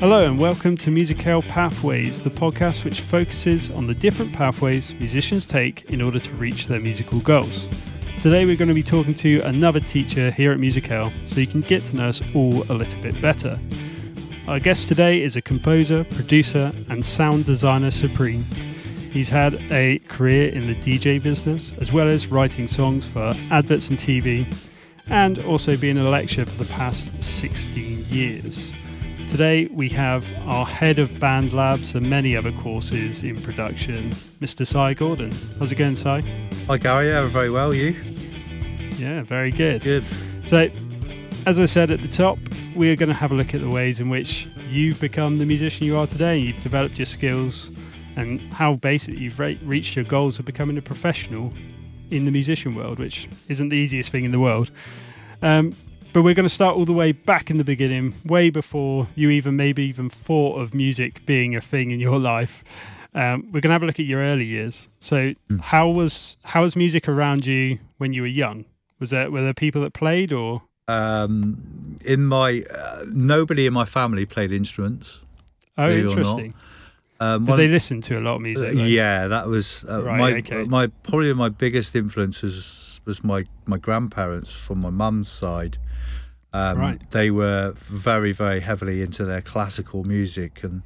Hello and welcome to Musical Pathways, the podcast which focuses on the different pathways musicians take in order to reach their musical goals. Today we're going to be talking to another teacher here at Musical so you can get to know us all a little bit better. Our guest today is a composer, producer, and sound designer supreme. He's had a career in the DJ business as well as writing songs for adverts and TV and also being a lecturer for the past 16 years. Today we have our head of band labs and many other courses in production, Mr. Cy Gordon. How's it going, Cy? Hi Gary, yeah, very well. You? Yeah, very good. Good. So, as I said at the top, we are going to have a look at the ways in which you've become the musician you are today. You've developed your skills and how basically you've re- reached your goals of becoming a professional in the musician world, which isn't the easiest thing in the world. Um, but we're going to start all the way back in the beginning, way before you even maybe even thought of music being a thing in your life. Um, we're going to have a look at your early years. So, Mm. how was how was music around you when you were young? Was there were there people that played or? Um, in my uh, nobody in my family played instruments. Oh, Believe it or not. interesting. Um, Did they listen to a lot of music? though? yeah, that was uh, Right, my okay. my probably my biggest influence was, my my grandparents from my mum's side. Um, Right. They were very very heavily into their classical music and.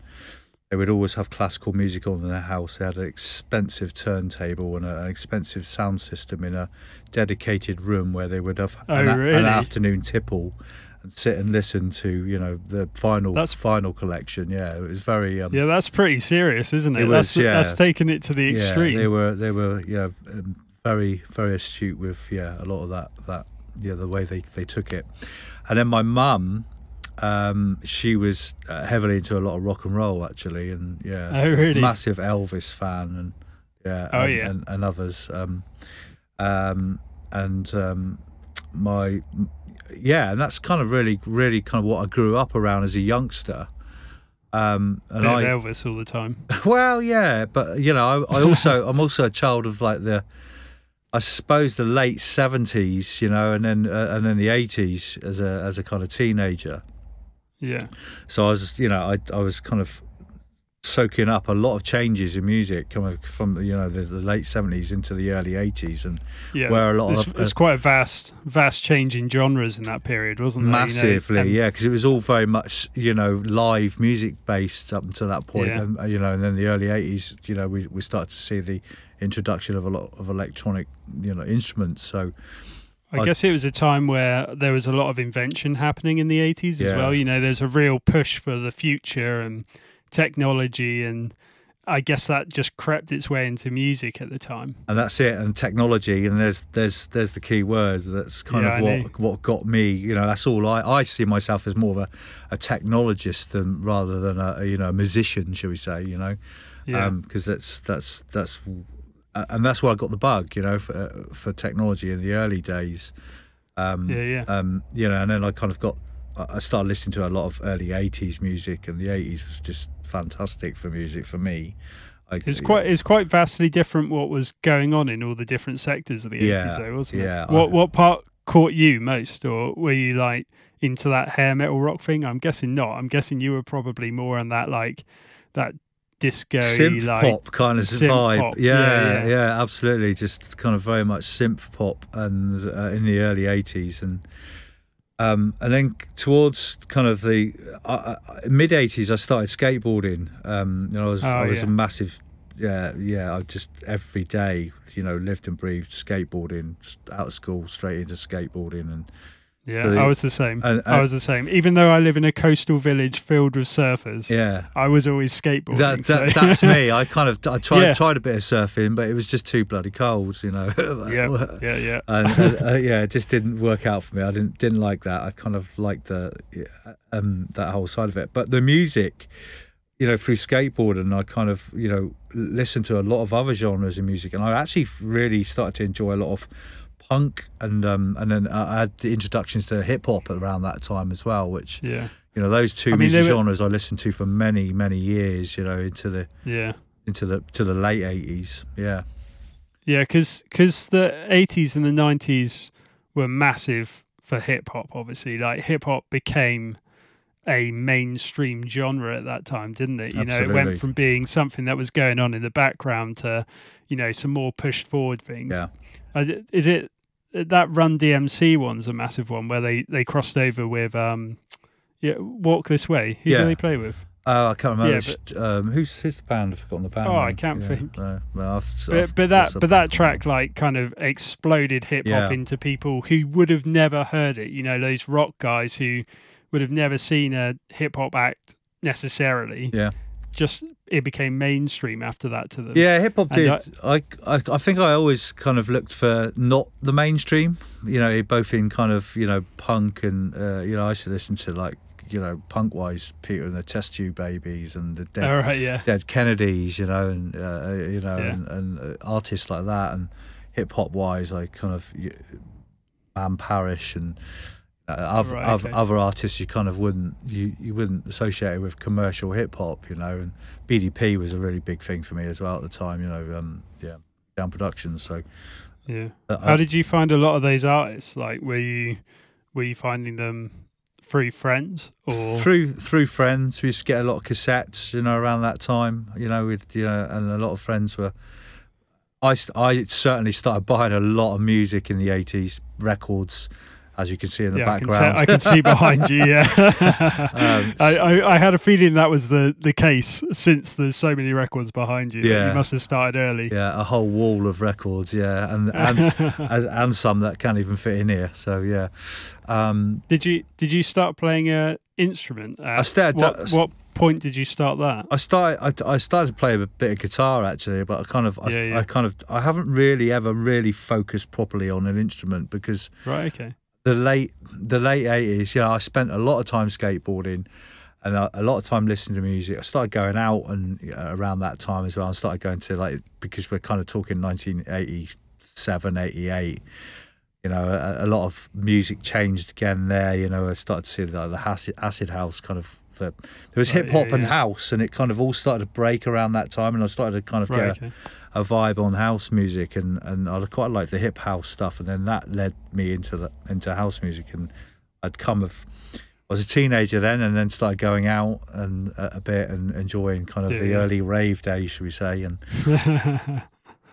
They would always have classical music on in their house. They had an expensive turntable and a, an expensive sound system in a dedicated room where they would have Oh, an, really? an afternoon tipple and sit and listen to you know the final That's- final collection. Yeah, it was very um, Yeah, that's pretty serious, isn't it? It was, that's yeah. that's taking it to the yeah, extreme. they were they were yeah um, very very astute with yeah a lot of that that yeah the way they they took it, and then my mum. Um, she was uh, heavily into a lot of rock and roll actually, and yeah, Oh, really? massive Elvis fan, and yeah, Oh, and, yeah. and, and others, um, um, and um, my yeah, and that's kind of really really kind of what I grew up around as a youngster. Um, and I, Elvis all the time. well, yeah, but you know, I, I also I'm also a child of like the, I suppose the late seventies, you know, and then uh, and then the eighties as a as a kind of teenager. Yeah, So I was, you know, I I was kind of soaking up a lot of changes in music coming from you know the, the late seventies into the early eighties, and yeah. where a lot it's, of uh, it's quite a vast vast change in genres in that period, wasn't there? You know, massively, yeah, because it was all very much you know live music based up until that point, Yeah. and uh, you know, and then the early eighties, you know, we we started to see the introduction of a lot of electronic you know instruments. So I I- guess it was a time where there was a lot of invention happening in the 80s as Yeah. well. You know, there's a real push for the future and technology, and I guess that just crept its way into music at the time. and that's it, and technology, and there's there's there's the key word. That's kind Yeah, of what what got me. You know, that's all I I see myself as more of a, a technologist than rather than a, you know a musician, shall we say? You know. Yeah. because that's that's that's and that's where I got the bug, you know, for for technology in the early days. Um, yeah, yeah. um, you know, and then I kind of got I started listening to a lot of early '80s music, and the '80s was just fantastic for music for me. I, It's quite it's quite vastly different what was going on in all the different sectors of the Yeah, 80s though, wasn't yeah, it? What I- what part caught you most or were you like into that hair metal rock thing? I'm guessing not. I'm guessing you were probably more on that like that disco synth like pop kind of vibe. pop, Yeah, yeah, yeah, yeah. absolutely. Just kind of very much synth pop, and uh, in the early '80s, and um, and then towards kind of the uh, mid '80s, I started skateboarding. Um, you know, I was Oh, I was yeah. a massive. Yeah, yeah. I just every day, you know, lived and breathed skateboarding. Out of school, straight into skateboarding, and Yeah, the- I was the same. I and- was the same. Even though I live in a coastal village filled with surfers, yeah, I was always skateboarding. That, so- that's me. I kind of I tried Yeah. tried a bit of surfing, but it was just too bloody cold, you know. yeah, yeah, yeah. and uh, uh, yeah, it just didn't work out for me. I didn't didn't like that. I kind of liked the yeah, um that whole side of it. But the music, you know, through skateboarding, I kind of you know listened to a lot of other genres of music, and I actually really started to enjoy a lot of punk, and um and then I had the introductions to hip hop around that time as well, which Yeah, you know those two I mean, music were- genres I listened to for many many years. You know, into the yeah. into the to the late eighties. Yeah. Yeah, because because the 80s and the 90s were massive for hip hop, obviously. Like, hip hop became a mainstream genre at that time, didn't it? You know, it went from being something that was going on in the background to, you know, some more pushed forward things. Yeah. Uh, Is it that Run DMC one's a massive one where they they crossed over with um, yeah, Walk This Way. Who Yeah. do they play with? Oh, I can't remember. Yeah, It's, um, who's who's the band? I've forgotten the band. Oh, I can't Yeah, think. no, well, I've, But I've- but that but that track like kind of exploded hip hop Yeah. into people who would have never heard it. You know, those rock guys who would have never seen a hip hop act necessarily. Yeah. Just it became mainstream after that to them. Yeah, hip hop did. I- I, I think I always kind of looked for not the mainstream. You know, both in kind of you know punk and uh, you know I used to listen to like you know punk wise Peter and the Test Tube Babies and the Dead, right. Yeah. Dead Kennedys. You know, and uh, you know Yeah. and, and uh, artists like that. And hip hop wise, I kind of Bam Parish and. Uh, other, Right, other, okay. other artists you kind of wouldn't you, you wouldn't associate it with commercial hip hop, you know, and BDP was a really big thing for me as well at the time, you know. Um, yeah, down productions. So, Yeah. uh, How did you find a lot of those artists? Like, were you were you finding them through friends or through through friends, we used to get a lot of cassettes, you know, around that time, you know, with you know, and a lot of friends were. I I certainly started buying a lot of music in the eighties, records, as you can see in the yeah, I can, background. see, I can see behind you. Yeah, Um, I, I, I had a feeling that was the, the case since there's so many records behind you. Yeah. you must have started early. yeah, a whole wall of records, yeah, and and and, and some that can't even fit in here. So yeah, um, Did you did you start playing a instrument? I started. what, what point did you start that? I started. I, I started to play a bit of guitar actually, but I kind of, I, Yeah, yeah. I kind of, I haven't really ever really focused properly on an instrument because Right. Okay. The late, the late eighties. You know, I spent a lot of time skateboarding, and a, a lot of time listening to music. I started going out and uh, around that time as well. I started going to like because we're kind of talking 1987, 88. You know, a, a lot of music changed again there. You know, I started to see like the acid, acid house kind of. The, there was Right, hip hop yeah, and house, and it kind of all started to break around that time, and I started to kind of Right. get Okay. a, a vibe on house music, and, and I quite like the hip house stuff, and then that led me into the into house music, and I'd come of I was a teenager then, and then started going out and a, a bit and enjoying kind of Yeah, the yeah. early rave days, should we say, and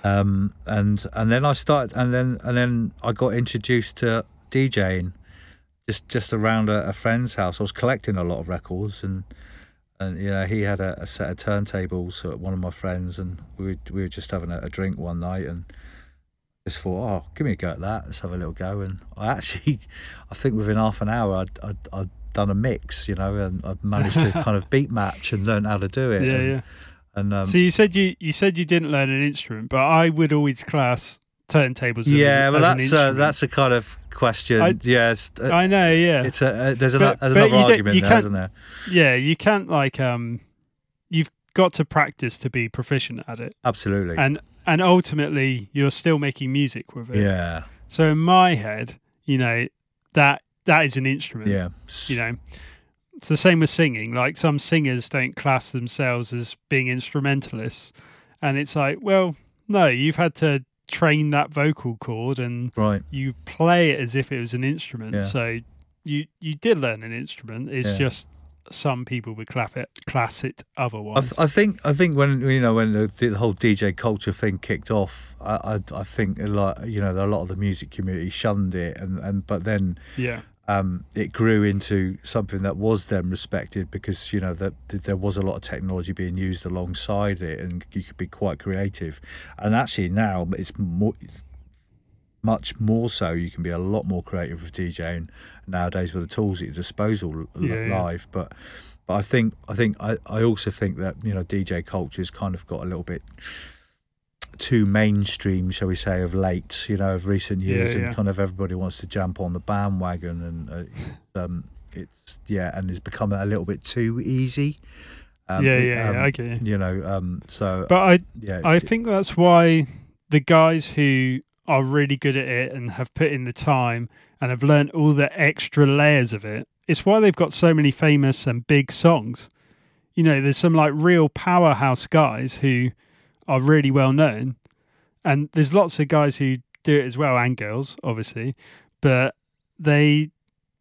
um and and then I started, and then and then I got introduced to DJing, just just around a, a friend's house. I was collecting a lot of records and. And you know, he had a, a set of turntables at one of my friends, and we were, we were just having a, a drink one night, and just thought, oh, give me a go at that. Let's have a little go. And I actually, I think within half an hour, I'd, I'd, I'd done a mix, you know, and I managed to kind of beat match and learn how to do it. yeah. and, Yeah. And um, So you said you you said you didn't learn an instrument, but I would always class turntables. as- yeah, well, as that's uh, instrument. that's a kind of question. I- yes, uh, I know. Yeah. it's a uh, there's, But- there's but another argument there, isn't there? Yeah, you can't like um you've got to practice to be proficient at it. Absolutely. And and ultimately you're still making music with it. yeah, So in my head, you know, that that is an instrument. yeah. You know. It's the same with singing. Like some singers don't class themselves as being instrumentalists. And it's like, well, no, you've had to train that vocal cord and right. you play it as if it was an instrument. Yeah. So you you did learn an instrument. It's Yeah. just some people would class it class it I, otherwise. th- I think I think when you know when the, the whole DJ culture thing kicked off, I, I I think a lot you know a lot of the music community shunned it, and, and but then yeah. Um, it grew into something that was then respected because you know that, there was a lot of technology being used alongside it, and you could be quite creative. And actually now it's more, much more so. You can be a lot more creative with DJing nowadays with the tools at your disposal Yeah, yeah. live. But but I think I think I, I also think that you know DJ culture's kind of got a little bit too mainstream, shall we say, of late, you know, of recent years, yeah. and kind of everybody wants to jump on the bandwagon, and uh, um, it's yeah, and it's become a little bit too easy. Um, yeah, yeah, um, yeah, I get you. You know, um, so But I yeah, I it- think that's why the guys who are really good at it and have put in the time and have learned all the extra layers of it, it's why they've got so many famous and big songs. You know, there's some like real powerhouse guys who are really well known, and there's lots of guys who do it as well, and girls, obviously, but they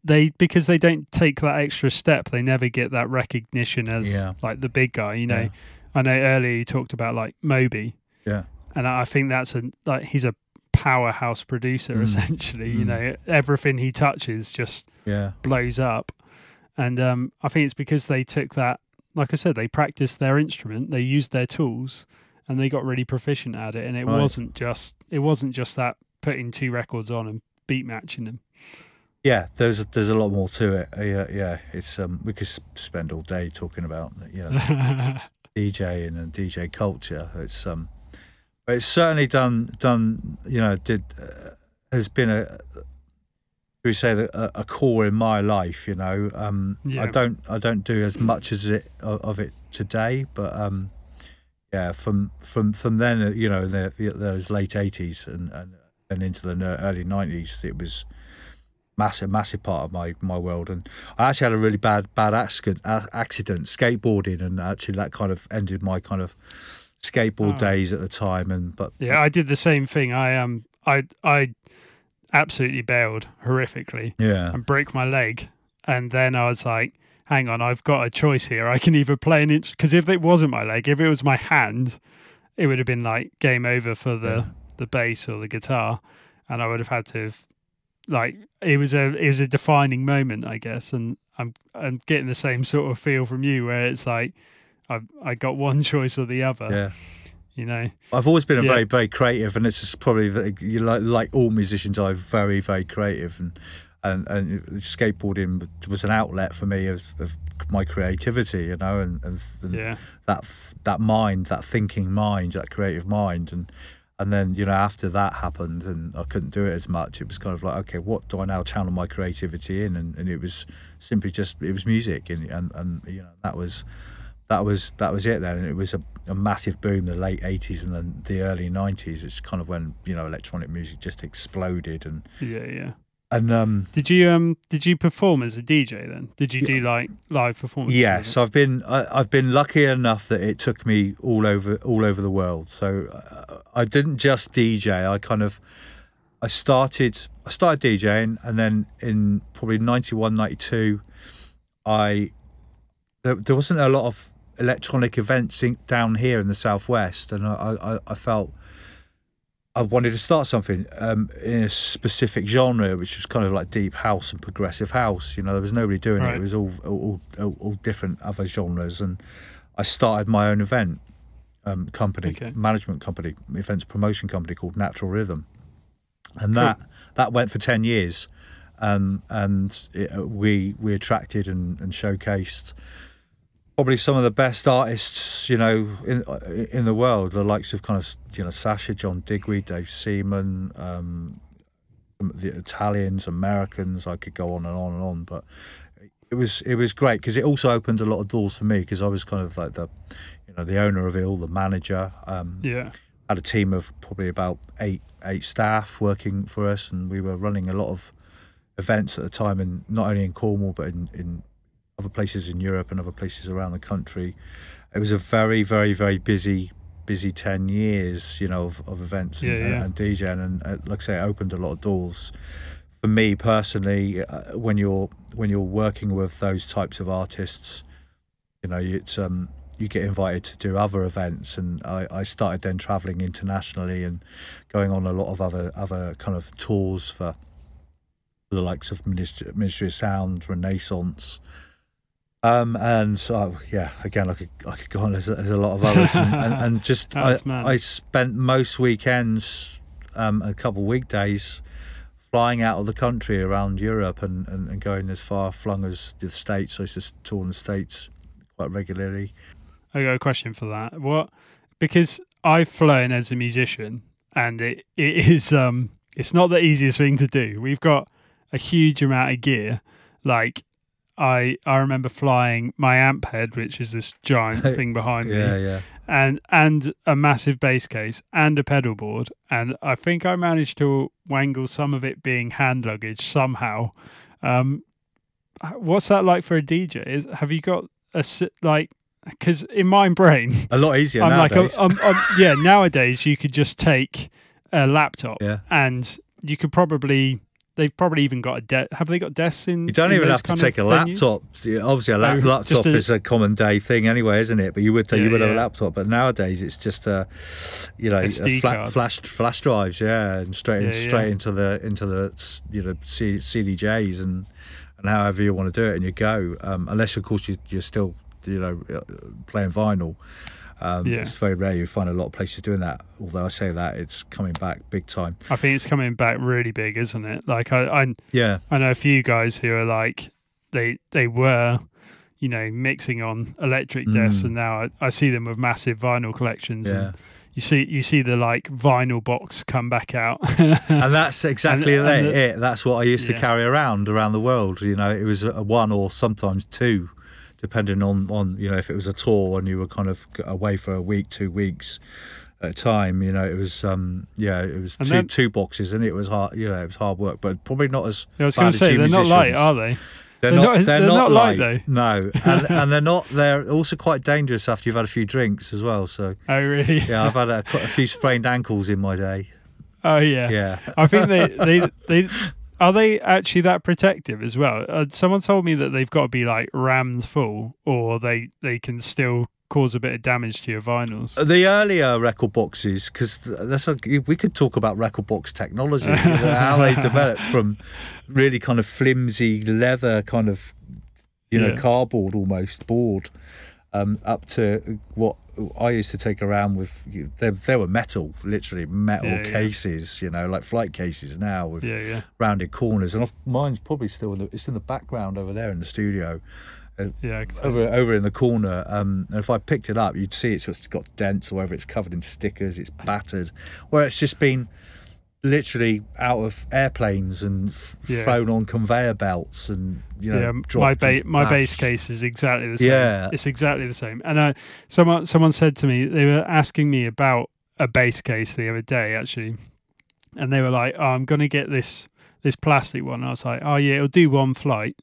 they because they don't take that extra step, they never get that recognition as Yeah. like the big guy. You know, Yeah. I know earlier you talked about like Moby, Yeah. and I think that's a like he's a powerhouse producer Mm. essentially. You Mm. know, everything he touches just Yeah. blows up, and um, I think it's because they took that. Like I said, they practiced their instrument, they used their tools, and they got really proficient at it. And it Right. wasn't just it wasn't just that putting two records on and beat matching them. Yeah, there's there's a lot more to it. Uh, yeah, yeah. It's um, we could spend all day talking about you know DJing and DJ culture. It's um, but it's certainly done done. You know, did uh, has been a we say that a, a core in my life. You know, um, Yeah. I don't I don't do as much as it of, of it today, but um, yeah, from from from then, uh, you know, the, those late eighties and and and into the early nineties, it was massive massive part of my my world and i actually had a really bad bad accident accident skateboarding and actually that kind of ended my kind of skateboard Oh. days at the time and but Yeah, I did the same thing. I um, I I absolutely bailed horrifically yeah and broke my leg, and then I was like, "Hang on, I've got a choice here. I can either play an inch because if it wasn't my leg, if it was my hand, it would have been like game over for the Yeah. the bass or the guitar, and I would have had to have like it was a it was a defining moment, I guess. And I'm I'm getting the same sort of feel from you where it's like I I got one choice or the other. yeah You know. I've always been a Yeah. very, very creative, and it's just probably you like like all musicians. I'm very, very creative, and and and skateboarding was an outlet for me of, of my creativity, you know, and, and, and Yeah. that that mind, that thinking mind, that creative mind, and and then you know after that happened, and I couldn't do it as much. It was kind of like, okay, what do I now channel my creativity in? And, and it was simply just it was music, and and, and you know that was that was that was it then. And it was a, a massive boom in the late '80s and then the early '90s. It's kind of when you know electronic music just exploded, and Yeah. Yeah. And um Did you um did you perform as a DJ then? Did you do like live performances? Yes? I've been I, I've been lucky enough that it took me all over all over the world. So uh, I didn't just DJ. I kind of I started I started DJing, and then in probably 91, 92, I there, there wasn't a lot of electronic events in, down here in the southwest, and I, I, I felt I wanted to start something um, in a specific genre, which was kind of like deep house and progressive house. You know, there was nobody doing it. Right. It was all, all all all different other genres, and I started my own event um, company, Okay. management company, events promotion company called Natural Rhythm, and that that went for ten years, um, and it, we we attracted and, and showcased probably some of the best artists, you know, in in the world. The likes of kind of you know Sasha, John Digweed, Dave Seaman, um, the Italians, Americans. I could go on and on and on, but it was it was great because it also opened a lot of doors for me because I was kind of like the you know the owner of it all, the manager. Um, Yeah. had a team of probably about eight eight staff working for us, and we were running a lot of events at the time, and not only in Cornwall but in, in other places in Europe and other places around the country. It was a very very very busy busy ten years, you know, of, of events and, Yeah, yeah. and, DJing, and uh, like I say, it opened a lot of doors. For me personally, uh, when you're when you're working with those types of artists, you know, it's um, you get invited to do other events, and I, I started then traveling internationally and going on a lot of other other kind of tours for the likes of Ministry, Ministry of Sound, Renaissance. Um, and so, yeah, again, I could I could go on. There's, a- there's a lot of others, and, and, and just I, mad. I spent most weekends, um, a couple weekdays, flying out of the country around Europe and, and, and going as far flung as the states. I used to tour the states quite regularly. I got a question for that. What? Because I've flown as a musician, and it, it is um, it's not the easiest thing to do. We've got a huge amount of gear. Like, I I remember flying my amp head, which is this giant thing behind Yeah, me, yeah. and and a massive bass case and a pedal board. And I think I managed to wangle some of it being hand luggage somehow. Um, what's that like for a DJ? Is have you got a like? Because in my brain, A lot easier I'm nowadays. like, um, um, yeah, nowadays you could just take a laptop yeah, and you could probably they've probably even got a de- have they got desks in? You don't in even have to take a venues? laptop. Obviously, a lap- Oh, laptop a- is a common day thing anyway, isn't it? But you would Yeah, you would have a laptop. But nowadays, it's just a, you know, a SD fla- card. flash flash drives, yeah, and straight Yeah, yeah. straight into the into the you know C- CDJs and and however you want to do it, and you go. Um, unless of course you, you're still you know uh, playing vinyl. Um, Yeah. It's very rare you find a lot of places doing that. Although I say that it's coming back big time. I think it's coming back really big, isn't it? Like I, I Yeah, I know a few guys who are like they they were, you know, mixing on electric desks, Mm. and now I, I see them with massive vinyl collections. yeah. And you see you see the like vinyl box come back out. and that's exactly And- it, the- it. That's what I used to carry around around the world. You know, it was a one or sometimes two, depending on on you know if it was a tour and you were kind of away for a week, two weeks at a time. You know, it was um yeah, it was And two then- two boxes, and it was hard. You know, it was hard work, but probably not as. I was going to say they're not light, are they? They're, They're not. not- They're, they're not, not light, light, No, and, and they're not. They're also quite dangerous after you've had a few drinks as well. So Oh really? yeah, I've had a, a few sprained ankles in my day. Oh yeah. Yeah. I think they they they are they actually that protective as well. Uh, someone told me that they've got to be like rammed full, or they they can still cause a bit of damage to your vinyls. The earlier record boxes, because that's a, we could talk about record box technology, how they developed from really kind of flimsy leather, kind of you know Yeah. cardboard almost board, um, up to what I used to take around with. there. they were metal, literally metal Yeah, yeah. cases, you know, like flight cases now with Yeah, yeah, rounded corners. And mine's probably still in the, it's in the background over there in the studio yeah. I can see. over over in the corner. Um, and if I picked it up, you'd see it's just got dents, or whether it's covered in stickers, it's battered, where it's just been literally out of airplanes and f- Yeah. thrown on conveyor belts and you know yeah, my ba- my bass case is exactly the same. Yeah. it's exactly the same. And uh, someone someone said to me they were asking me about a bass case the other day actually, and they were like, "Oh, I'm gonna get this this plastic one." I was like, "Oh yeah, it'll do one flight,"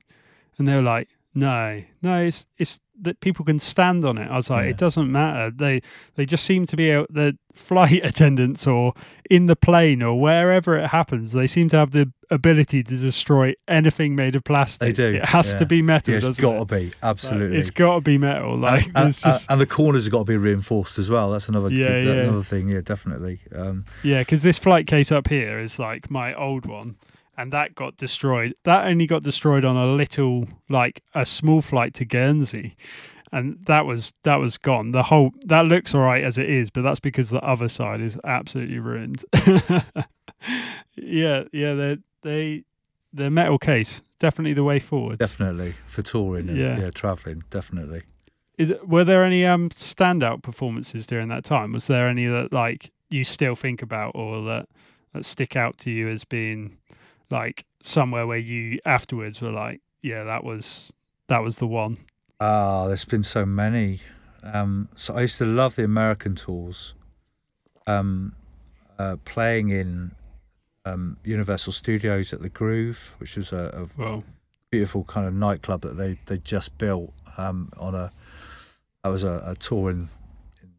and they were like, "No, no, it's it's that people can stand on it." I was like, Yeah. "It doesn't matter. They they just seem to be out the flight attendants or in the plane or wherever it happens. They seem to have the ability to destroy anything made of plastic. They do, It has yeah. to be metal. Yeah, it's got to be Like, absolutely. it's got to be metal. Like and, and, just and the corners have got to be reinforced as well. That's another Yeah, yeah. another thing. Yeah, definitely. Um, yeah, because this flight case up here is like my old one, and that got destroyed. That only got destroyed on a little, like a small flight to Guernsey, and that was that was gone. The whole that looks all right as it is, but that's because the other side is absolutely ruined. yeah, yeah, they they the metal case definitely the way forward. definitely for touring and Yeah. yeah, traveling. Definitely. Is were there any um standout performances during that time? Was there any that like you still think about or that that stick out to you as being like somewhere where you afterwards were like, yeah, that was that was the one. Ah, there's been so many. Um, so I used to love the American tours. Um, uh, playing in um, Universal Studios at the Groove, which was a, a Well, beautiful kind of nightclub that they they just built um, on a. That was a, a tour in, in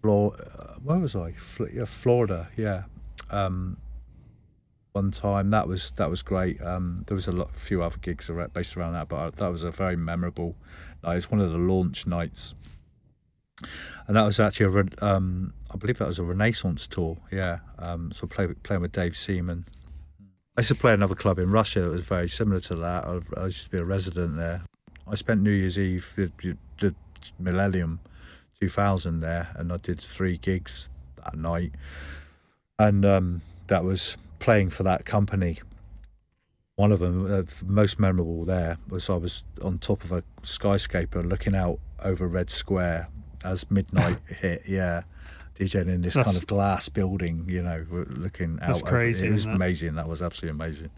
Flor- uh, where was I? Yeah, Florida. Yeah. Um, one time that was that was great. Um, there was a lot, a few other gigs based around that, but that was a very memorable night. It's one of the launch nights, and that was actually a, um, I believe that was a Renaissance tour. Yeah, um, so play, playing with Dave Seaman. I used to play another club in Russia that was very similar to that. I, I used to be a resident there. I spent New Year's Eve, the, the Millennium 2000 there, and I did three gigs that night. And um, that was playing for that company. One of them, uh, most memorable there, was I was on top of a skyscraper looking out over Red Square as midnight hit. Yeah, DJing in this kind of glass building, you know, looking out. That's over- crazy, It was isn't amazing. That was absolutely amazing.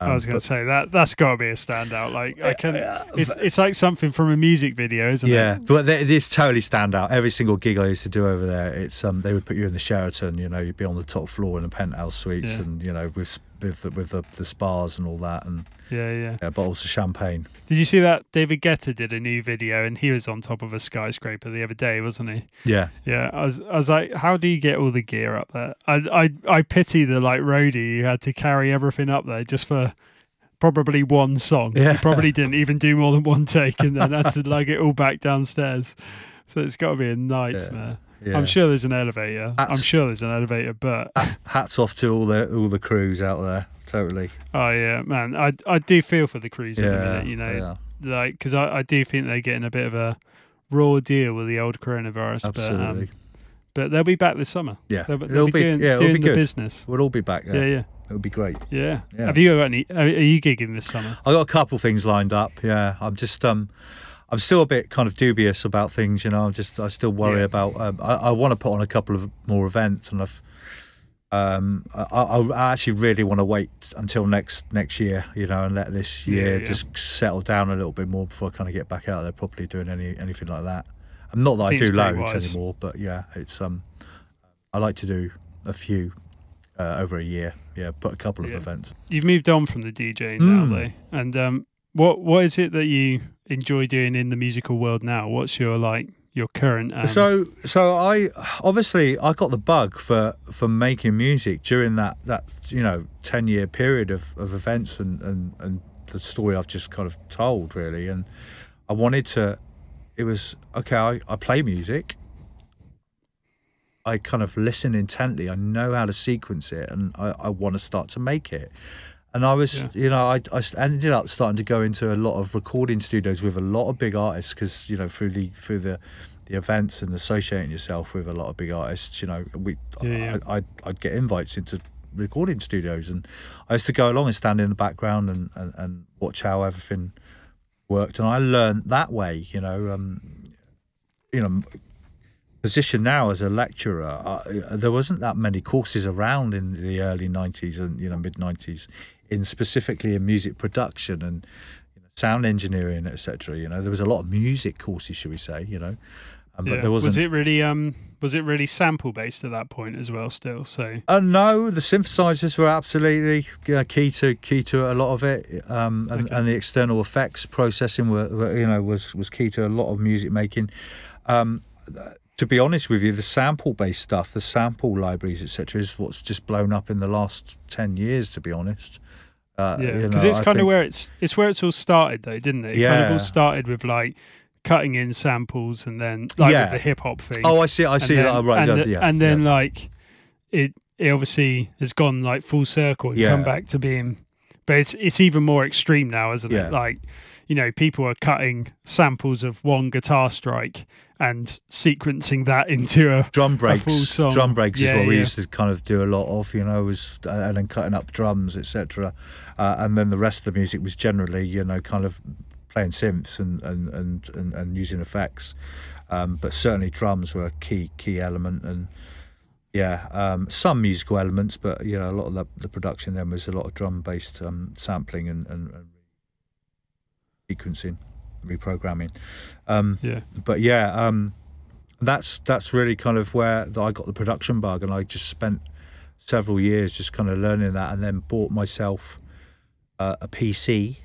I was Um, going to say that that's got to be a standout. Like I can, it's it's like something from a music video, isn't yeah, it? Yeah, but it is totally stand out. Every single gig I used to do over there, it's um they would put you in the Sheraton. You know, you'd be on the top floor in the penthouse suites, Yeah. and you know with with the, with the, the spas and all that, and Yeah, yeah. yeah, bottles of champagne. Did you see that David Guetta did a new video and he was on top of a skyscraper the other day, wasn't he? Yeah, Yeah, I was, I was like, how do you get all the gear up there? I, I, I pity the like roadie who had to carry everything up there just for probably one song. Yeah. He probably didn't even do more than one take and then had to lug it all back downstairs. So it's got to be a nightmare. yeah. I'm sure there's an elevator. I'm sure there's an elevator, but Hats off to all the all the crews out there. Totally. oh yeah, man, I I do feel for the crews in a Yeah. minute, you know, yeah, like because I, I do think they're getting a bit of a raw deal with the old coronavirus. absolutely. But, um, but they'll be back this summer. yeah, They'll, they'll be, be doing, yeah, it'll doing be the good. business. We'll all be back Yeah, there. yeah, It'll be great. yeah, Yeah. Have you got any? Are, are you gigging this summer? I got a couple things lined up. Yeah, I'm just um, I'm still a bit kind of dubious about things. You know, I'm just I still worry Yeah. about. Um, I, I want to put on a couple of more events, and I've um, I, I I actually really want to wait until next next year. You know, and let this year yeah. just settle down a little bit more before I kind of get back out there properly doing any anything like that. I'm not that I, think do loads wise. anymore, but yeah, it's um, I like to do a few uh, over a year. Yeah, put a couple of events. You've moved on from the Mm. now, though, and um, what what is it that you enjoy doing in the musical world now? What's your like your current? Um, so so I obviously I got the bug for for making music during that that you know 10 year period of, of events and, and and the story I've just kind of told really and I wanted to it was okay I, I play music I kind of listen intently I know how to sequence it and I, I want to start to make it and I was, Yeah. you know, I, I ended up starting to go into a lot of recording studios with a lot of big artists because, you know, through the through the the events and associating yourself with a lot of big artists, you know, we Yeah, yeah. I, I'd, I'd get invites into recording studios and I used to go along and stand in the background and, and, and watch how everything worked and I learned that way, you know, um, you know, position now as a lecturer, uh, there wasn't that many courses around in the early 90s and you know mid 90s in specifically in music production and you know, sound engineering etc you know there was a lot of music courses should we say you know um, yeah. there wasn't was it really um was it really sample based at that point as well? Still, so Uh, no, the synthesizers were absolutely you know, key to key to a lot of it, um, and, Okay. and the external effects processing were, were you know was was key to a lot of music making. Um, to be honest with you, the sample based stuff, the sample libraries, etc., is what's just blown up in the last ten years. To be honest, uh, yeah, you because know, it's kind of where it's it's where it's all started though, didn't it? It kind of all started with like cutting in samples and then like Yeah. with the hip hop thing. Oh, I see. I see then, that. Right. and, the- yeah. and then yeah. like it it obviously has gone like full circle and Yeah. come back to being but it's it's even more extreme now isn't Yeah. it like you know people are cutting samples of one guitar strike and sequencing that into a drum full breaks. song. Drum breaks Yeah, is what we used to kind of do a lot of, you know, was and then cutting up drums, etc. Uh, and then the rest of the music was generally, you know, kind of playing synths and and and and, and using effects. Um, but certainly drums were a key key element and. Yeah, um, some musical elements, but you know, a lot of the, the production then was a lot of drum based um, sampling and, and, and sequencing, reprogramming. Um, yeah but yeah, um, that's that's really kind of where that I got the production bug, and I just spent several years just kind of learning that, and then bought myself uh, a PC.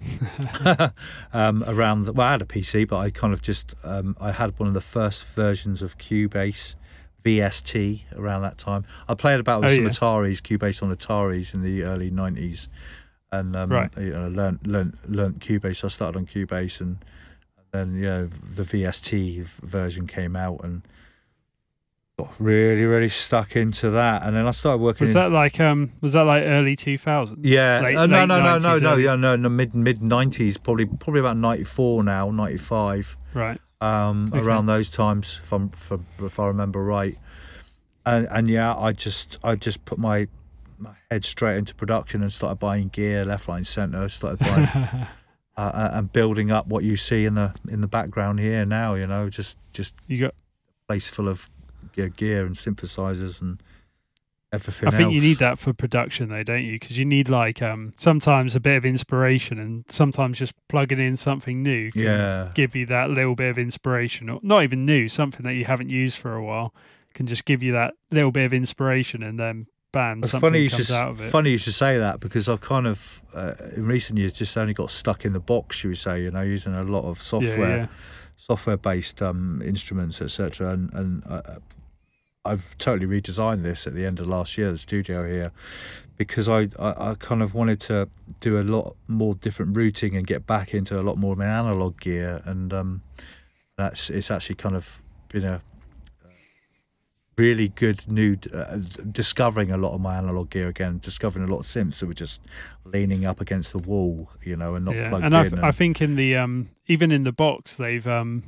um, around the, well, I had a PC, but I kind of just um, I had one of the first versions of Cubase VST around that time. I played about with Oh, some yeah. Ataris, Cubase on Ataris in the early nineties, and um, Right. you know, learned learned learned Cubase. I started on Cubase, and then you know the VST version came out, and got really really stuck into that. And then I started working. was in, that like um was that like early 2000s yeah, late- uh, no, late no, no, no, 90s, no, early- yeah, no, no, mid mid nineties, probably probably about ninety four now, ninety five right um, Okay. around those times, if, I'm, if, I- if I remember right. And and yeah, I just I just put my head straight into production and started buying gear left, right, and centre. Started buying uh, uh, and building up what you see in the in the background here now. You know, just just you got a place full of gear, gear and synthesizers and everything. I think you need that for production though, don't you? Because you need like um sometimes a bit of inspiration and sometimes just plugging in something new can Yeah, give you that little bit of inspiration or not even new, something that you haven't used for a while can just give you that little bit of inspiration and then band, It's something funny you comes should out of it. funny you should say that because I've kind of uh, in recent years just only got stuck in the box, should we say? You know, using a lot of software, Yeah, yeah. software based um, instruments, etc. And and uh, I've totally redesigned this at the end of last year, the studio here, because I, I I kind of wanted to do a lot more different routing and get back into a lot more of my analog gear, and um, that's it's actually kind of been a really good new uh, discovering a lot of my analog gear again discovering a lot of synths that were just leaning up against the wall you know and not yeah. plugged and in I've, I think in the um even in the box they've um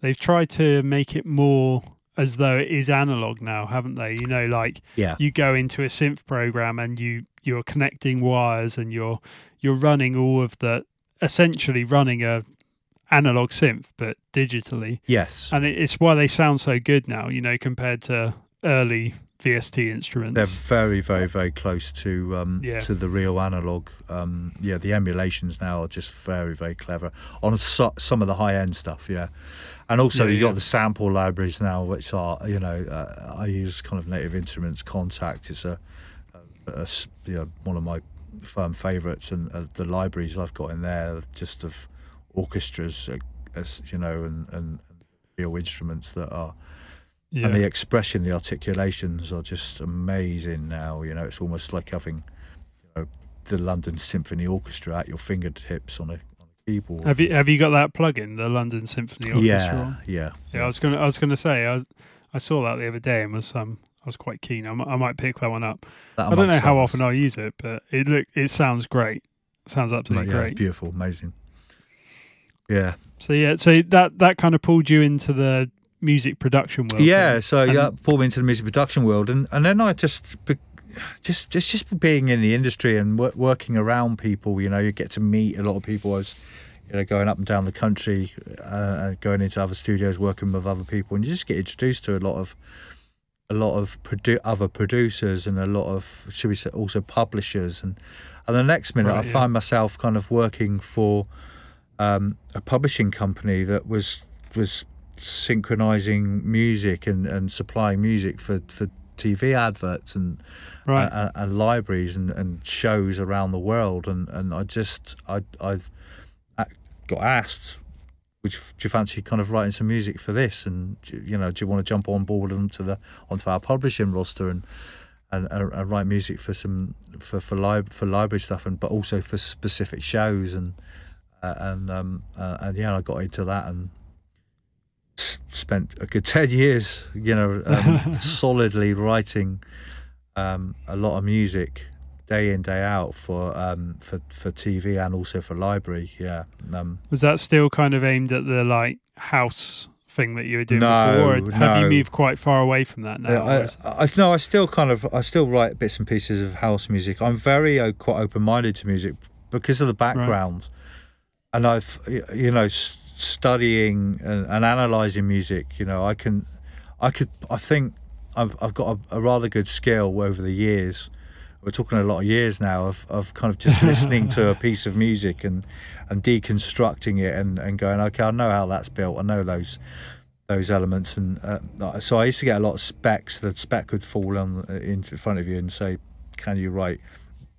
they've tried to make it more as though it is analog now, haven't they? You know, like yeah you go into a synth program and you you're connecting wires and you're you're running all of the essentially running a analog synth but digitally. Yes. And it's why they sound so good now you know compared to early vst instruments. They're very very very close to um Yeah. to the real analog um yeah the emulations now are just very very clever on so, some of the high end stuff yeah. And also Yeah, you yeah. got the sample libraries now which are you know uh, i use kind of native instruments Kontakt. Is a, a, a you know one of my firm favorites and uh, the libraries i've got in there just of orchestras uh, as you know and, and real instruments that are yeah. and the expression, the articulations are just amazing now. You know, it's almost like having you know, the London Symphony Orchestra at your fingertips on a, on a keyboard. have you have you got that plug-in the london symphony orchestra yeah, yeah, Yeah, I was gonna, I was gonna say, I, was, I saw that the other day and was, um, I was quite keen. I, mi- I might pick that one up. That I don't know how often I'll use it, but it look, it sounds great. It sounds absolutely yeah, great. beautiful, amazing. Yeah, So yeah, so that that kind of pulled you into the music production world. yeah. So And- yeah, pulled me into the music production world, and and then I just. Just, just, just being in the industry and wor- working around people, you know, you get to meet a lot of people. I was, you know, going up and down the country, uh, and going into other studios, working with other people, and you just get introduced to a lot of, a lot of produ- other producers and a lot of, should we say, also publishers, and and the next minute Right, I yeah. find myself kind of working for, um, a publishing company that was was synchronizing music and, and supplying music for, for TV adverts and right. and, and libraries and, and shows around the world. And, and I just I I've got asked would you, do you fancy kind of writing some music for this? And you know do you want to jump on board onto the onto our publishing roster and and, and, and write music for some for for, lib- for library stuff and but also for specific shows? And uh, and um uh, and yeah I got into that and s- spent a good 10 years you know um, solidly writing um, a lot of music day in day out for um, for for TV and also for library. Yeah. Um, Was that still kind of aimed at the like house thing that you were doing No, before, or have you moved quite far away from that now? I, I, I no, I still kind of I still write bits and pieces of house music. I'm very uh, quite open minded to music because of the background, and I've you know studying and, and analyzing music. You know, I can, I could, I think I've I've got a, a rather good skill over the years. We're talking a lot of years now of, of kind of just listening to a piece of music and and deconstructing it and, and going okay I know how that's built I know those those elements and uh, so I used to get a lot of specs the spec would fall on uh, in front of you and say can you write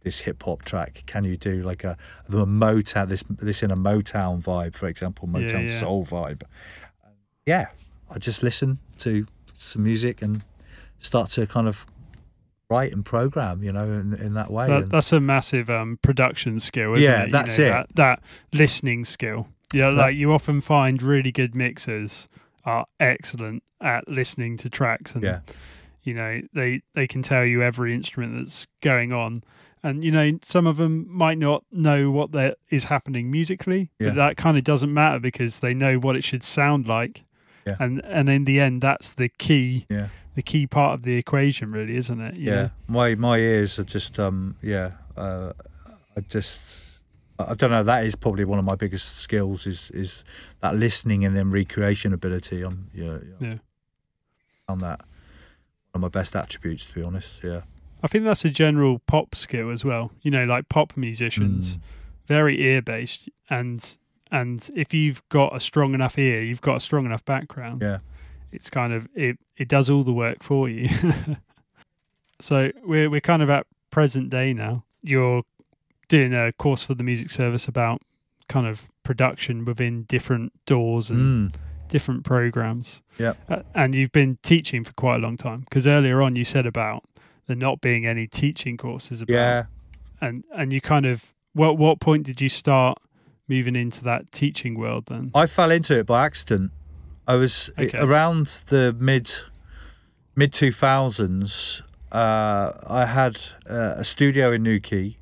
this hip hop track can you do like a the Motown this this in a Motown vibe for example Motown yeah. soul vibe yeah I just listen to some music and start to kind of write and program you know in, in that way that, that's a massive um, production skill, isn't Yeah, it? You that's know, it. That, that listening skill. Yeah, That- like you often find really good mixers are excellent at listening to tracks, and Yeah. you know they they can tell you every instrument that's going on. And you know, some of them might not know what that is happening musically, Yeah. but that kind of doesn't matter because they know what it should sound like. Yeah. And and in the end, that's the key, yeah the key part of the equation, really, isn't it? You yeah my my ears are just um yeah uh i just i don't know that is probably one of my biggest skills is is that listening and then recreation ability i'm yeah Yeah. on that one of my best attributes to be honest yeah I think that's a general pop skill as well. You know, like pop musicians, Mm. very ear based, and and if you've got a strong enough ear, you've got a strong enough background. yeah It's kind of it. It does all the work for you. So we're we're kind of at present day now. You're doing a course for the music service about kind of production within different DAWs and Mm. different programs. Yep. Uh, and you've been teaching for quite a long time because earlier on you said about there not being any teaching courses about Yeah. and and you kind of what what point did you start moving into that teaching world then? I fell into it by accident. I was Okay. around the mid mid two thousands. Uh, I had uh, a studio in Newquay.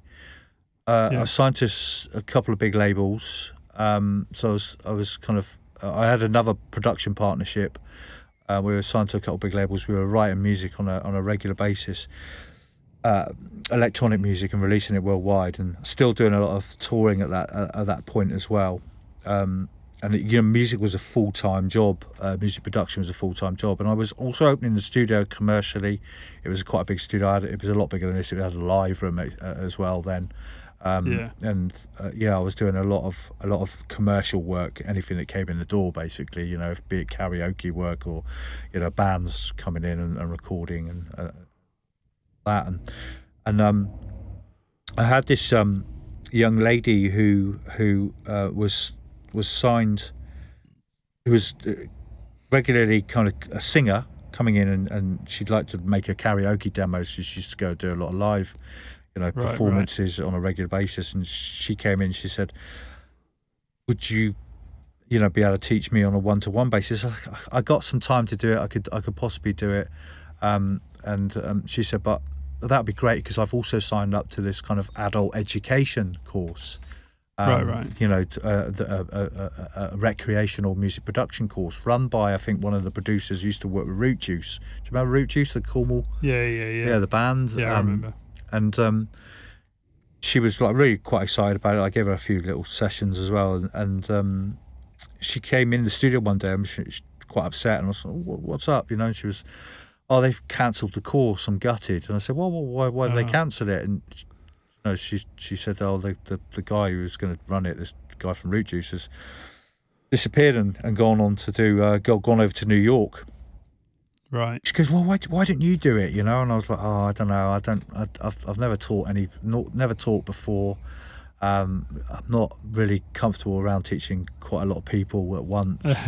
Uh, Yeah. I signed to a couple of big labels. Um, so I was I was kind of I had another production partnership. Uh, we were signed to a couple big labels. We were writing music on a on a regular basis, uh, electronic music, and releasing it worldwide, and still doing a lot of touring at that at, at that point as well. Um, and you know, music was a full time job. Uh, music production was a full time job, and I was also opening the studio commercially. It was quite a big studio. It was a lot bigger than this. It had a live room uh, as well then. Um, Yeah. And uh, yeah, I was doing a lot of a lot of commercial work. Anything that came in the door, basically. You know, if be it karaoke work or you know bands coming in and, and recording and uh, that and and um, I had this um, young lady who who uh, was was signed, who was uh, regularly kind of a singer coming in and, and she'd like to make a karaoke demo. So she used to go do a lot of live, you know, right. performances on a regular basis. And she came in. She said, "Would you?" You know, be able to teach me on a one-to-one basis. I, I got some time to do it. I could, I could possibly do it. Um, and um, she said, "But that'd be great because I've also signed up to this kind of adult education course. Um, Right, right. You know, uh, the, uh, a, a, a recreational music production course run by I think one of the producers used to work with Rootjoose. Do you remember Rootjoose, the Cornwall? Yeah, yeah, yeah. Yeah, the band. Yeah, I Um, remember. And um, she was like really quite excited about it. I gave her a few little sessions as well, and, and um, she came in the studio one day and she, she quite upset, and I was like, "What- "What's up?" You know, and she was, "Oh, they've cancelled the course. I'm gutted." And I said, "Well, why, why have they cancel it?" And she, no, she she said, "Oh, the, the the guy who was going to run it, this guy from Rootjoose, has disappeared and, and gone on to do uh, gone over to New York." Right. She goes, "Well, why, why didn't you do it?" You know, and I was like, "Oh, I don't know. I don't. I, I've I've never taught any. Not, never taught before. Um, I'm not really comfortable around teaching quite a lot of people at once."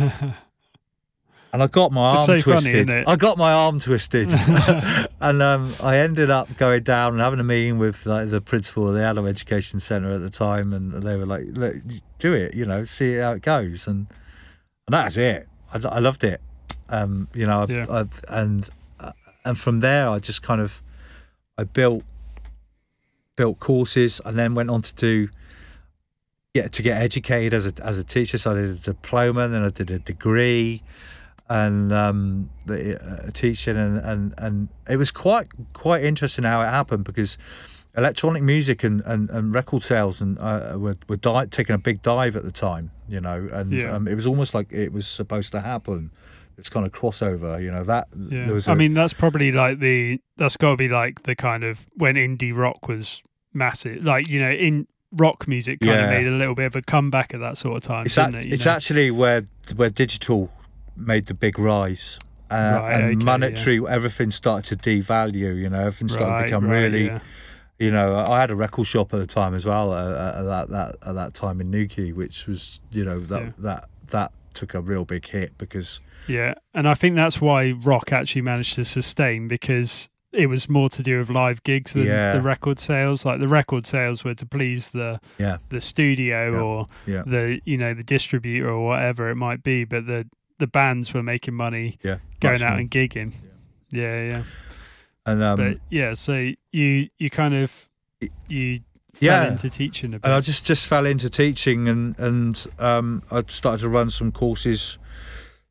and I got my arm so funny, twisted. it? I got my arm twisted, and um, I ended up going down and having a meeting with like the principal of the adult education centre at the time, and they were like, "Look, do it. You know, see how it goes." And and that's it. I, I loved it. Um, you know, I, Yeah. I, and uh, and from there, I just kind of I built built courses, and then went on to do get to get educated as a as a teacher. So I did a diploma, then I did a degree, and um, the uh, teaching, and, and and it was quite quite interesting how it happened because electronic music and, and, and record sales and uh, were were di- taking a big dive at the time, you know, and Yeah. um, it was almost like it was supposed to happen. This kind of crossover, you know, that Yeah. there was. I a- mean, that's probably like the that's got to be like the kind of when indie rock was massive. Like you know, in rock music kind of made a little bit of a comeback at that sort of time. it's, it, it's actually where where digital made the big rise. Uh, Right, and okay, monetary, everything started to devalue. You know, everything started Right, to become right, really. yeah. You know, I had a record shop at the time as well. Uh, at that that at that time in Newquay, which was you know that Yeah. that that took a real big hit because Yeah, and I think that's why rock actually managed to sustain because it was more to do with live gigs than Yeah. the record sales. Like the record sales were to please the yeah the studio Yeah. or yeah the you know the distributor or whatever it might be, but the the bands were making money yeah going much out and gigging. Yeah, yeah. and um but yeah, so you you kind of you Yeah. fell into teaching a bit. and I just just fell into teaching and and um, I started to run some courses,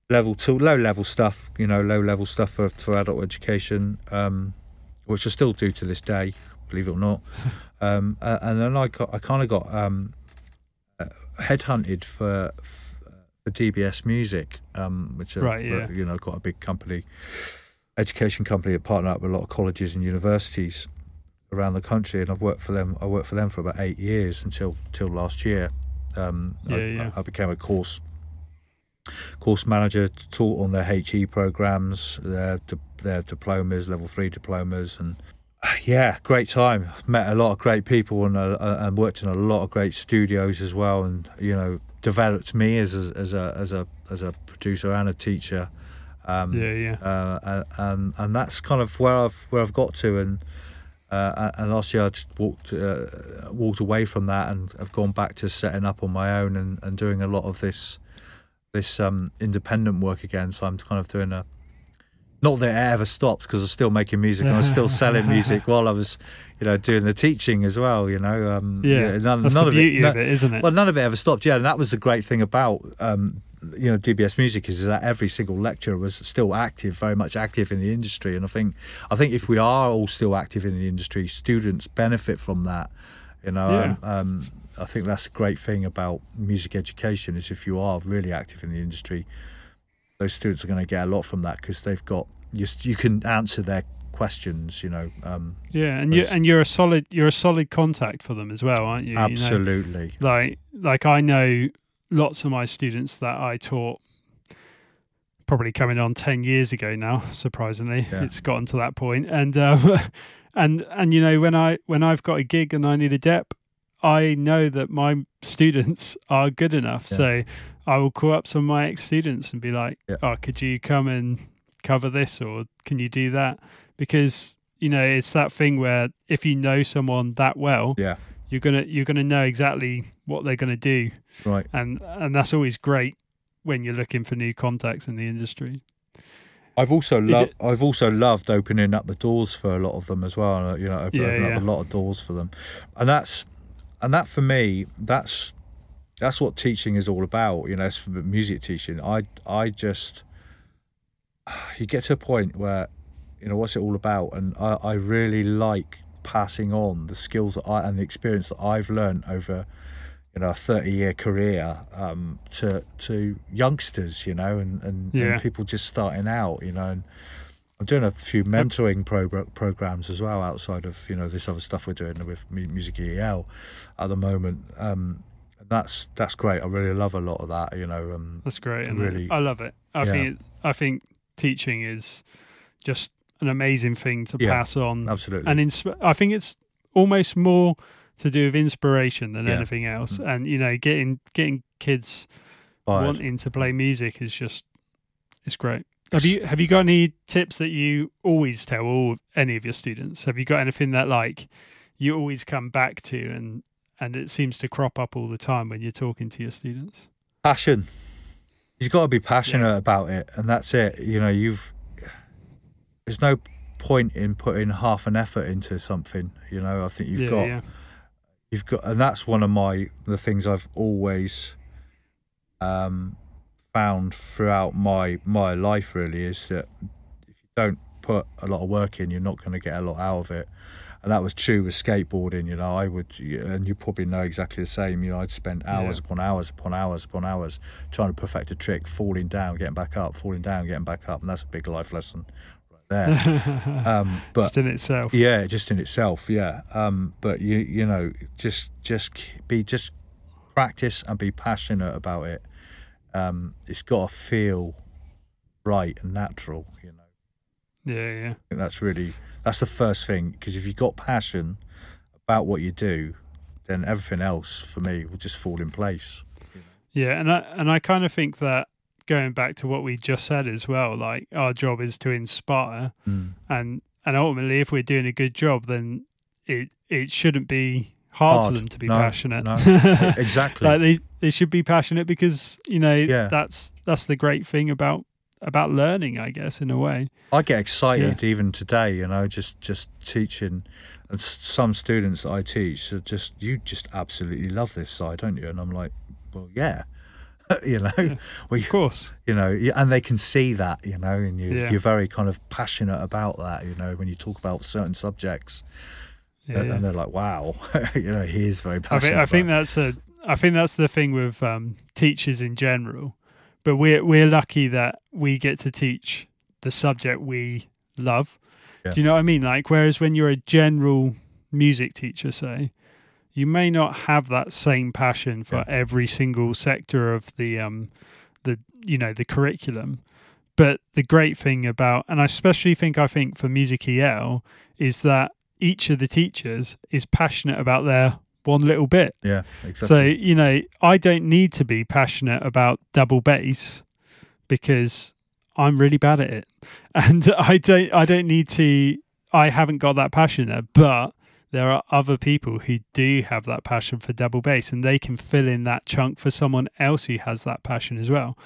level two, low level stuff, you know, low level stuff for for adult education, um, which I still do to this day, believe it or not. um, uh, and then I got I kind of got um, uh, headhunted for for DBS Music, um, which are Right, yeah. you know quite a big company, education company that partner up with a lot of colleges and universities around the country, and I've worked for them. I worked for them for about eight years until till last year. Um, I, Yeah, yeah. I, I became a course course manager, taught on their HE programs, their their diplomas, level three diplomas, and yeah, great time. Met a lot of great people and uh, and worked in a lot of great studios as well, and you know developed me as a, as a as a as a producer and a teacher. Um, yeah, yeah. Uh, and and that's kind of where I've where I've got to, and uh, and last year I just walked uh, walked away from that, and I've gone back to setting up on my own and, and doing a lot of this this um, independent work again. So I'm kind of doing a not that it ever stopped because I was still making music and I was still selling music while I was, you know, doing the teaching as well. You know, um, yeah, none, that's none the beauty of it, of it, isn't it? Well, none of it ever stopped. Yeah, and that was the great thing about um, you know DBS Music is that every single lecturer was still active, very much active in the industry. And I think I think if we are all still active in the industry, students benefit from that. You know, yeah. um, um I think that's a great thing about music education is if you are really active in the industry, those students are going to get a lot from that because they've got you, you can answer their questions you know um, yeah and you and you're a solid you're a solid contact for them as well aren't you absolutely you know, like like i know lots of my students that i taught probably coming on 10 years ago now surprisingly yeah. it's gotten to that point and um, and and you know when i when i've got a gig and i need a dep i know that my students are good enough yeah. so I will call up some of my ex students and be like, yeah. "Oh, could you come and cover this, or can you do that?" Because you know it's that thing where if you know someone that well, yeah, you're gonna you're gonna know exactly what they're gonna do, right? And and that's always great when you're looking for new contacts in the industry. I've also loved I've also loved opening up the doors for a lot of them as well. You know, opening yeah, yeah. up a lot of doors for them, and that's and that for me that's that's what teaching is all about. You know, it's music teaching. I I just you get to a point where you know what's it all about, and I, I really like passing on the skills that I and the experience that I've learned over you know a 30 year career um, to to youngsters you know and and, yeah. and, people just starting out you know and I'm doing a few mentoring pro- programs as well outside of you know this other stuff we're doing with Music EL at the moment um, that's that's great. I really love a lot of that. You know, um, that's great. And really, I love it. I yeah. think I think teaching is just an amazing thing to yeah, pass on. Absolutely. And insp- I think it's almost more to do with inspiration than yeah. anything else. Mm. And you know, getting getting kids Fired. wanting to play music is just it's great. Have you have you got any tips that you always tell all any of your students? Have you got anything that like you always come back to and and it seems to crop up all the time when you're talking to your students. Passion. You've got to be passionate yeah. about it, and that's it. You know, you've. There's no point in putting half an effort into something. You know, I think you've yeah, got. Yeah. You've got, and that's one of my the things I've always um, found throughout my my life. Really, is that if you don't put a lot of work in, you're not going to get a lot out of it and that was true with skateboarding. You know, I would, and you probably know exactly the same. You know, I'd spend hours yeah. upon hours upon hours upon hours trying to perfect a trick, falling down, getting back up, falling down, getting back up, and that's a big life lesson there. um, but just in itself, yeah, just in itself, yeah. Um, but you, you know, just just be just practice and be passionate about it. Um, it's got to feel right and natural, you know. Yeah, yeah. that's really that's the first thing because if you've got passion about what you do, then everything else for me will just fall in place. Yeah, and I and I kind of think that going back to what we just said as well, like our job is to inspire, mm. and and ultimately, if we're doing a good job, then it it shouldn't be hard, hard. for them to be no, passionate. No. exactly. like they they should be passionate because you know yeah. that's that's the great thing about about learning, I guess, in a way. I get excited yeah. even today, you know, just just teaching, and some students I teach are just you just absolutely love this side, don't you? And I'm like, well, yeah. you know, yeah, well, you, of course, you know, and they can see that, you know, and you, you're very kind of passionate about that, you know, when you talk about certain subjects, yeah, and, they're like, wow, you know, he is very passionate. I think, I think that's a, I think that's the thing with um, teachers in general but we're we're lucky that we get to teach the subject we love. Yeah. Do you know what I mean? Like, whereas when you're a general music teacher, say, you may not have that same passion for yeah. every single sector of the um the you know the curriculum. But the great thing about, and I especially think I think for Music EL, is that each of the teachers is passionate about their one little bit. Yeah, exactly. So, you know, I don't need to be passionate about double bass because I'm really bad at it. And I don't I don't need to I haven't got that passion there, but there are other people who do have that passion for double bass and they can fill in that chunk for someone else who has that passion as well.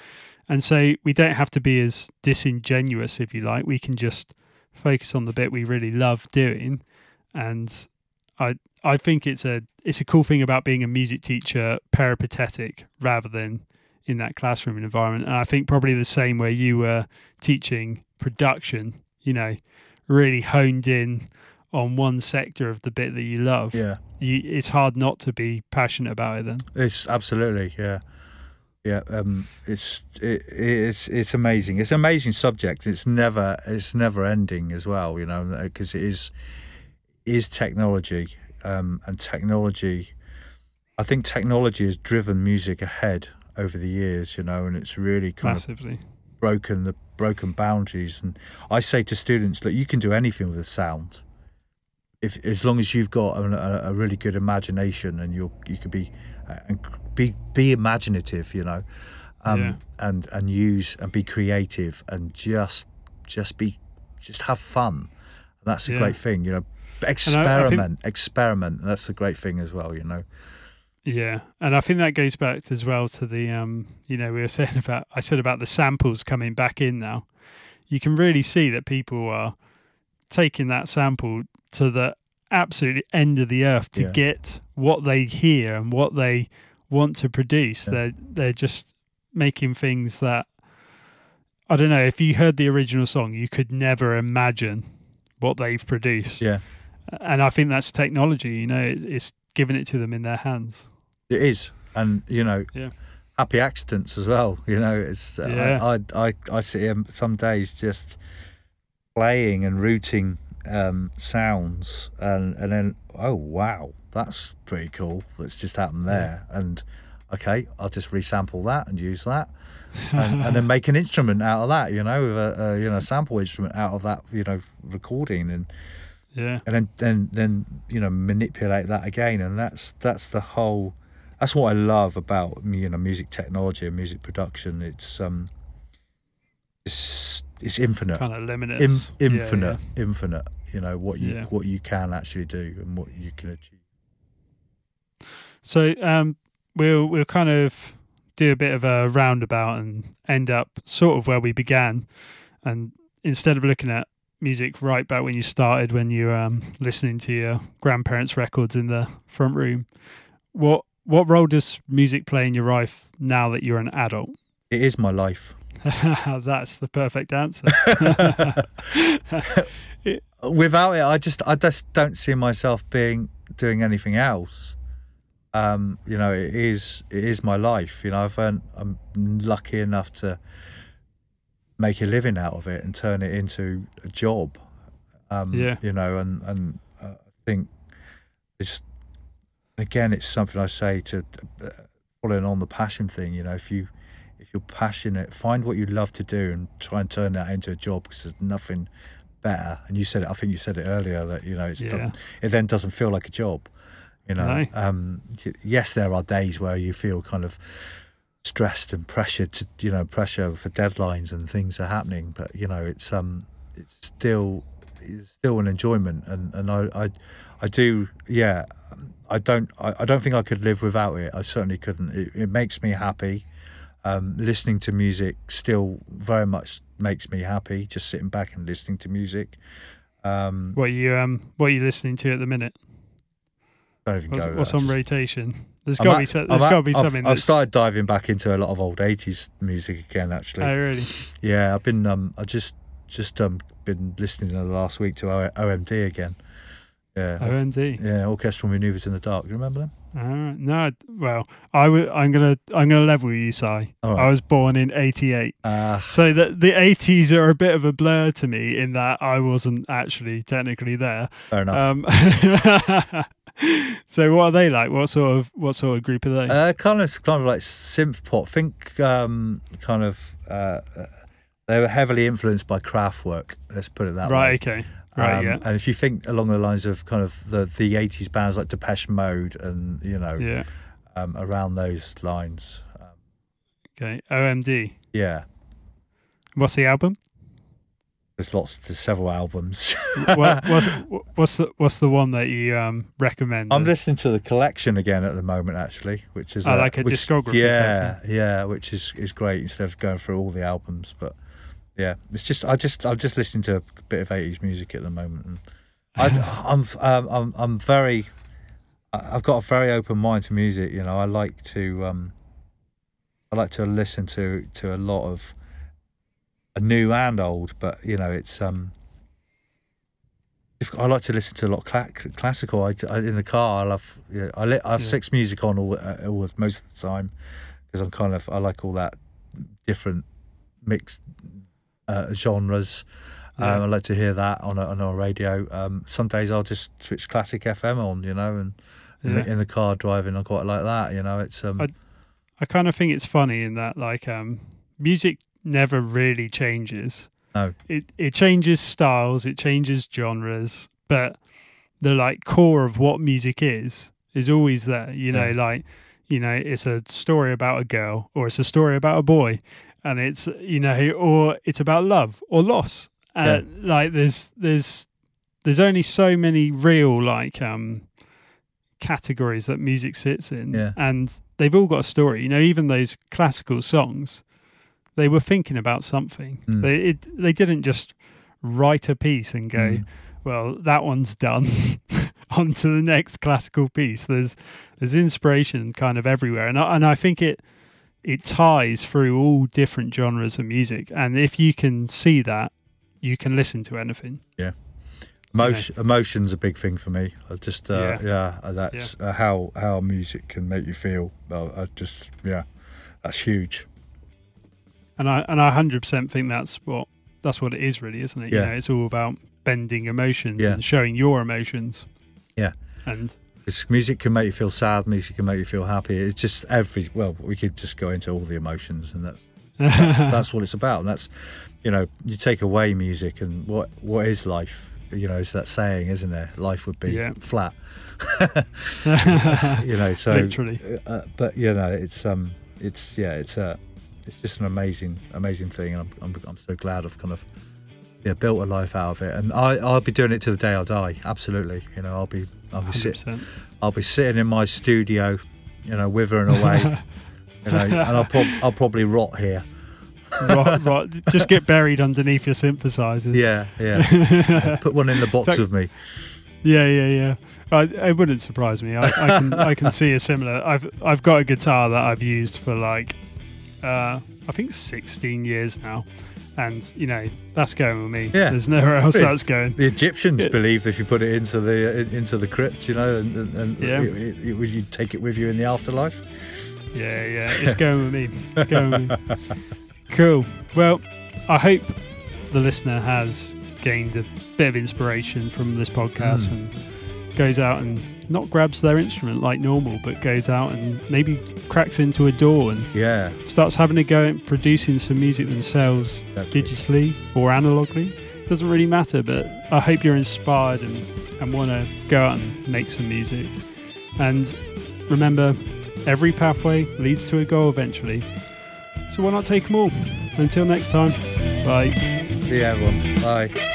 And so we don't have to be as disingenuous if you like. We can just focus on the bit we really love doing and I I think it's a it's a cool thing about being a music teacher peripatetic rather than in that classroom environment. And I think probably the same where you were teaching production, you know, really honed in on one sector of the bit that you love. Yeah, You, it's hard not to be passionate about it then. it's absolutely yeah, yeah. Um, it's it, it's it's amazing. It's an amazing subject. It's never it's never ending as well. You know, because it is is technology um, and technology. I think technology has driven music ahead over the years. You know, and it's really kind of Massively. broken the broken boundaries and I say to students that you can do anything with sound if as long as you've got a, a, really good imagination and you you could be uh, and be be imaginative you know um, Yeah. and and use and be creative and just just be just have fun and that's a Yeah. great thing you know experiment experiment that's a great thing as well you know Yeah, and I think that goes back as well to the um, you know, we were saying about I said about the samples coming back in now. You can really see that people are taking that sample to the absolute end of the earth to Yeah. get what they hear and what they want to produce. Yeah. They're they're just making things that I don't know, if you heard the original song, you could never imagine what they've produced. yeah And I think that's technology, you know, it's giving it to them in their hands. It is, and you know, Yeah. happy accidents as well. You know, it's uh, Yeah. I, I I I sit here some days just playing and rooting um, sounds, and and then oh wow, that's pretty cool. That's just happened there, and okay, I'll just resample that and use that. and, and then make an instrument out of that, you know, with a, a you know sample instrument out of that, you know, recording, and Yeah. and then then then you know manipulate that again and that's that's the whole that's what I love about you know music technology and music production it's um it's it's infinite kind of Im- limitless. Yeah, infinite infinite you know what you Yeah. what you can actually do and what you can achieve. So um, we'll we'll kind of do a bit of a roundabout and end up sort of where we began, and instead of looking at music right back when you started, when you were um, listening to your grandparents' records in the front room, what what role does music play in your life now that you're an adult? it is my life That's the perfect answer. without it i just i just don't see myself being doing anything else um you know it is it is my life you know i've earned, i'm lucky enough to make a living out of it and turn it into a job um Yeah. you know and and uh, i think it's again it's something i say to uh, following on the passion thing you know if you if you're passionate find what you love to do and try and turn that into a job because there's nothing better. And you said it i think you said it earlier that you know it's Yeah. it then doesn't feel like a job you know? No. um yes there are days where you feel kind of stressed and pressured to you know pressure for deadlines and things are happening but you know it's um it's still it's still an enjoyment. And and i i, I do yeah i don't I, I don't think i could live without it. I certainly couldn't. It, it makes me happy um, listening to music still very much makes me happy just sitting back and listening to music um what you um what are you listening to at the minute? don't even What's, go what's on rotation? There's got to be so, there's got to be I've- something. I've, started diving back into a lot of old '80s music again. Actually, Oh really? yeah, I've been. Um, I just just um been listening in the last week to O- OMD again. Yeah, OMD. yeah, orchestral maneuvers in the dark. Do you remember them? Alright. No, well, I w- I'm gonna I'm gonna level with you, Si. All I was born in '88, Uh, so the the '80s are a bit of a blur to me in that I wasn't actually technically there. fair enough. Um, so what are they like? What sort of what sort of group are they? Uh, kind of, kind of like synth pop. Think um, kind of. Uh, uh, they were heavily influenced by Kraftwerk. Let's put it that way. right. Okay. Right. Um, yeah. And if you think along the lines of kind of the the '80s bands like Depeche Mode and you know Yeah. um, around those lines, um, Okay. OMD. yeah. What's the album? There's lots, there's several albums. what, what's what's the what's the one that you um recommend? I'm listening to the collection again at the moment, actually, which is Oh, uh, like a which- discography Yeah, yeah, which is is great instead of going through all the albums. But yeah, it's just I just I'm just listening to a bit of 80s music at the moment, and I, I'm um, I'm I'm very I've got a very open mind to music. You know, I like to um I like to listen to to a lot of a new and old, but you know, it's um. I like to listen to a lot of cla- classical. I, I- in the car. I love. You know, I, li- I have Yeah. six music on all, uh, all the- most of the time because I'm kind of I like all that different mixed uh, genres. Yeah. Um, I like to hear that on a, on a radio. Um, some days I'll just switch classic FM on, you know, and in, Yeah. the, in the car driving, I quite like that. You know, it's um, I- I kind of think it's funny in that like um music never really changes. No. It it changes styles, it changes genres, but the like core of what music is is always there. You know, Yeah. like you know, it's a story about a girl or it's a story about a boy and it's you know, or it's about love or loss. Uh, like there's there's there's only so many real like um categories that music sits in Yeah. and they've all got a story you know even those classical songs they were thinking about something Mm. they it, they didn't just write a piece and go Mm. well that one's done on to the next classical piece there's there's inspiration kind of everywhere and I, and I think it it ties through all different genres of music and if you can see that you can listen to anything Yeah. Emotion, emotion's a big thing for me. I just, uh, Yeah. yeah, uh, that's Uh, how how music can make you feel. Uh, I just, yeah, that's huge. and I and I hundred percent think that's what that's what it is really, isn't it? You Yeah. know, it's all about bending emotions Yeah. and showing your emotions. Yeah. And It's, music can make you feel sad. Music can make you feel happy. It's just every. Well, we could just go into all the emotions, and that's that's, that's what it's about. And that's, you know, you take away music, and what what is life? You know, it's that saying, isn't there? Life would be Yeah. flat. you know, so literally. uh, but you know it's um it's yeah it's a it's just an amazing amazing thing and I'm, I'm, I'm so glad I've kind of yeah built a life out of it and I I'll be doing it to the day I die absolutely you know I'll be I'll be Hundred sit, percent. I'll be sitting in my studio you know withering away you know and I'll prob- I'll probably rot here right, right. Just get buried underneath your synthesizers. yeah yeah put one in the box Like- of me Yeah, yeah, yeah. I, it wouldn't surprise me. I, I can I can see a similar. I've I've got a guitar that I've used for like uh, I think 16 years now, and you know that's going with me. Yeah. There's nowhere else that's going. the Egyptians Yeah. believe if you put it into the into the crypt you know and, and, Yeah. it, it, it, you take it with you in the afterlife Yeah, yeah. It's going with me. It's going with me. Cool. Well, I hope the listener has gained a bit of inspiration from this podcast Mm. and goes out and not grabs their instrument like normal, but goes out and maybe cracks into a DAW and yeah starts having a go at producing some music themselves definitely. digitally or analogically. Doesn't really matter, but I hope you're inspired and, and want to go out and make some music. And remember, every pathway leads to a goal eventually. So why not take them all? Until next time, bye. See you everyone. Bye.